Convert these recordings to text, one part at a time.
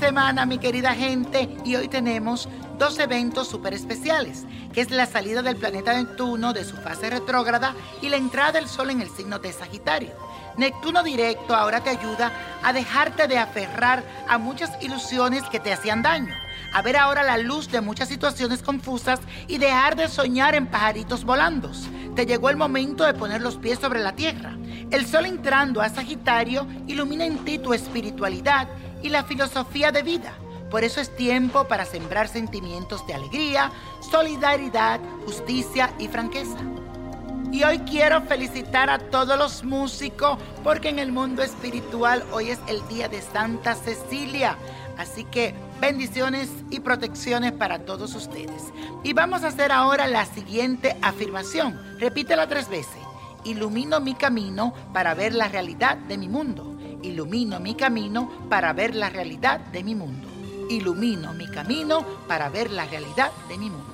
semana, mi querida gente, y hoy tenemos dos eventos súper especiales, que es la salida del planeta Neptuno de su fase retrógrada y la entrada del Sol en el signo de Sagitario. Neptuno directo ahora te ayuda a dejarte de aferrar a muchas ilusiones que te hacían daño, a ver ahora la luz de muchas situaciones confusas y dejar de soñar en pajaritos volando. Te llegó el momento de poner los pies sobre la tierra. El sol entrando a Sagitario ilumina en ti tu espiritualidad y la filosofía de vida. Por eso es tiempo para sembrar sentimientos de alegría, solidaridad, justicia y franqueza. Y hoy quiero felicitar a todos los músicos porque en el mundo espiritual hoy es el día de Santa Cecilia. Así que bendiciones y protecciones para todos ustedes. Y vamos a hacer ahora la siguiente afirmación. Repítela tres veces. Ilumino mi camino para ver la realidad de mi mundo. Ilumino mi camino para ver la realidad de mi mundo. Ilumino mi camino para ver la realidad de mi mundo.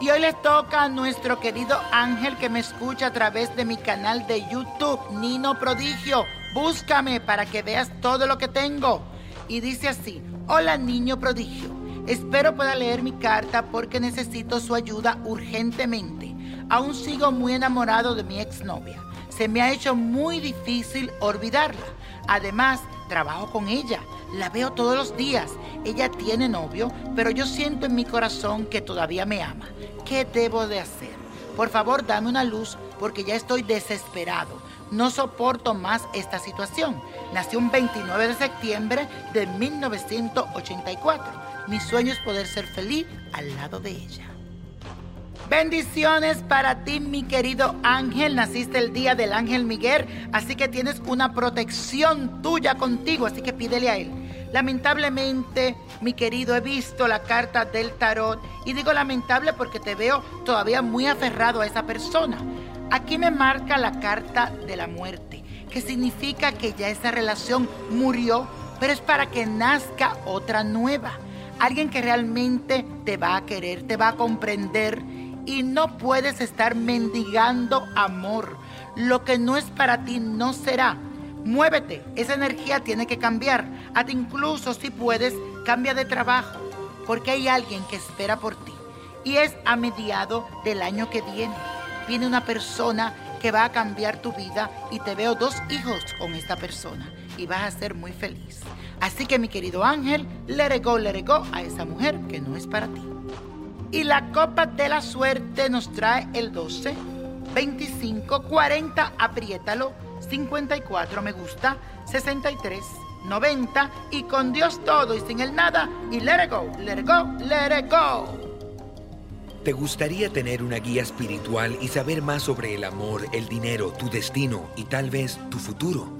Y hoy les toca a nuestro querido Ángel que me escucha a través de mi canal de YouTube, Nino Prodigio. Búscame para que veas todo lo que tengo. Y dice así, hola niño prodigio, espero pueda leer mi carta porque necesito su ayuda urgentemente. Aún sigo muy enamorado de mi exnovia. Se me ha hecho muy difícil olvidarla. Además, trabajo con ella, la veo todos los días. Ella tiene novio, pero yo siento en mi corazón que todavía me ama. ¿Qué debo de hacer? Por favor, dame una luz porque ya estoy desesperado. No soporto más esta situación. Nací un 29 de septiembre de 1984. Mi sueño es poder ser feliz al lado de ella. Bendiciones para ti, mi querido ángel. Naciste el día del ángel Miguel, así que tienes una protección tuya contigo, así que pídele a él. Lamentablemente, mi querido, he visto la carta del tarot y digo lamentable porque te veo todavía muy aferrado a esa persona. Aquí me marca la carta de la muerte, que significa que ya esa relación murió, pero es para que nazca otra nueva. Alguien que realmente te va a querer, te va a comprender y no puedes estar mendigando amor. Lo que no es para ti no será. Muévete, esa energía tiene que cambiar. Hasta incluso si puedes, cambia de trabajo, porque hay alguien que espera por ti. Y es a mediado del año que viene. Viene una persona que va a cambiar tu vida y te veo dos hijos con esta persona y vas a ser muy feliz. Así que mi querido ángel, go, let it go a esa mujer que no es para ti. Y la copa de la suerte nos trae el 12, 25, 40, apriétalo, 54 me gusta, 63, 90 y con Dios todo y sin el nada y let it go, let it go, let it go. ¿Te gustaría tener una guía espiritual y saber más sobre el amor, el dinero, tu destino y tal vez tu futuro?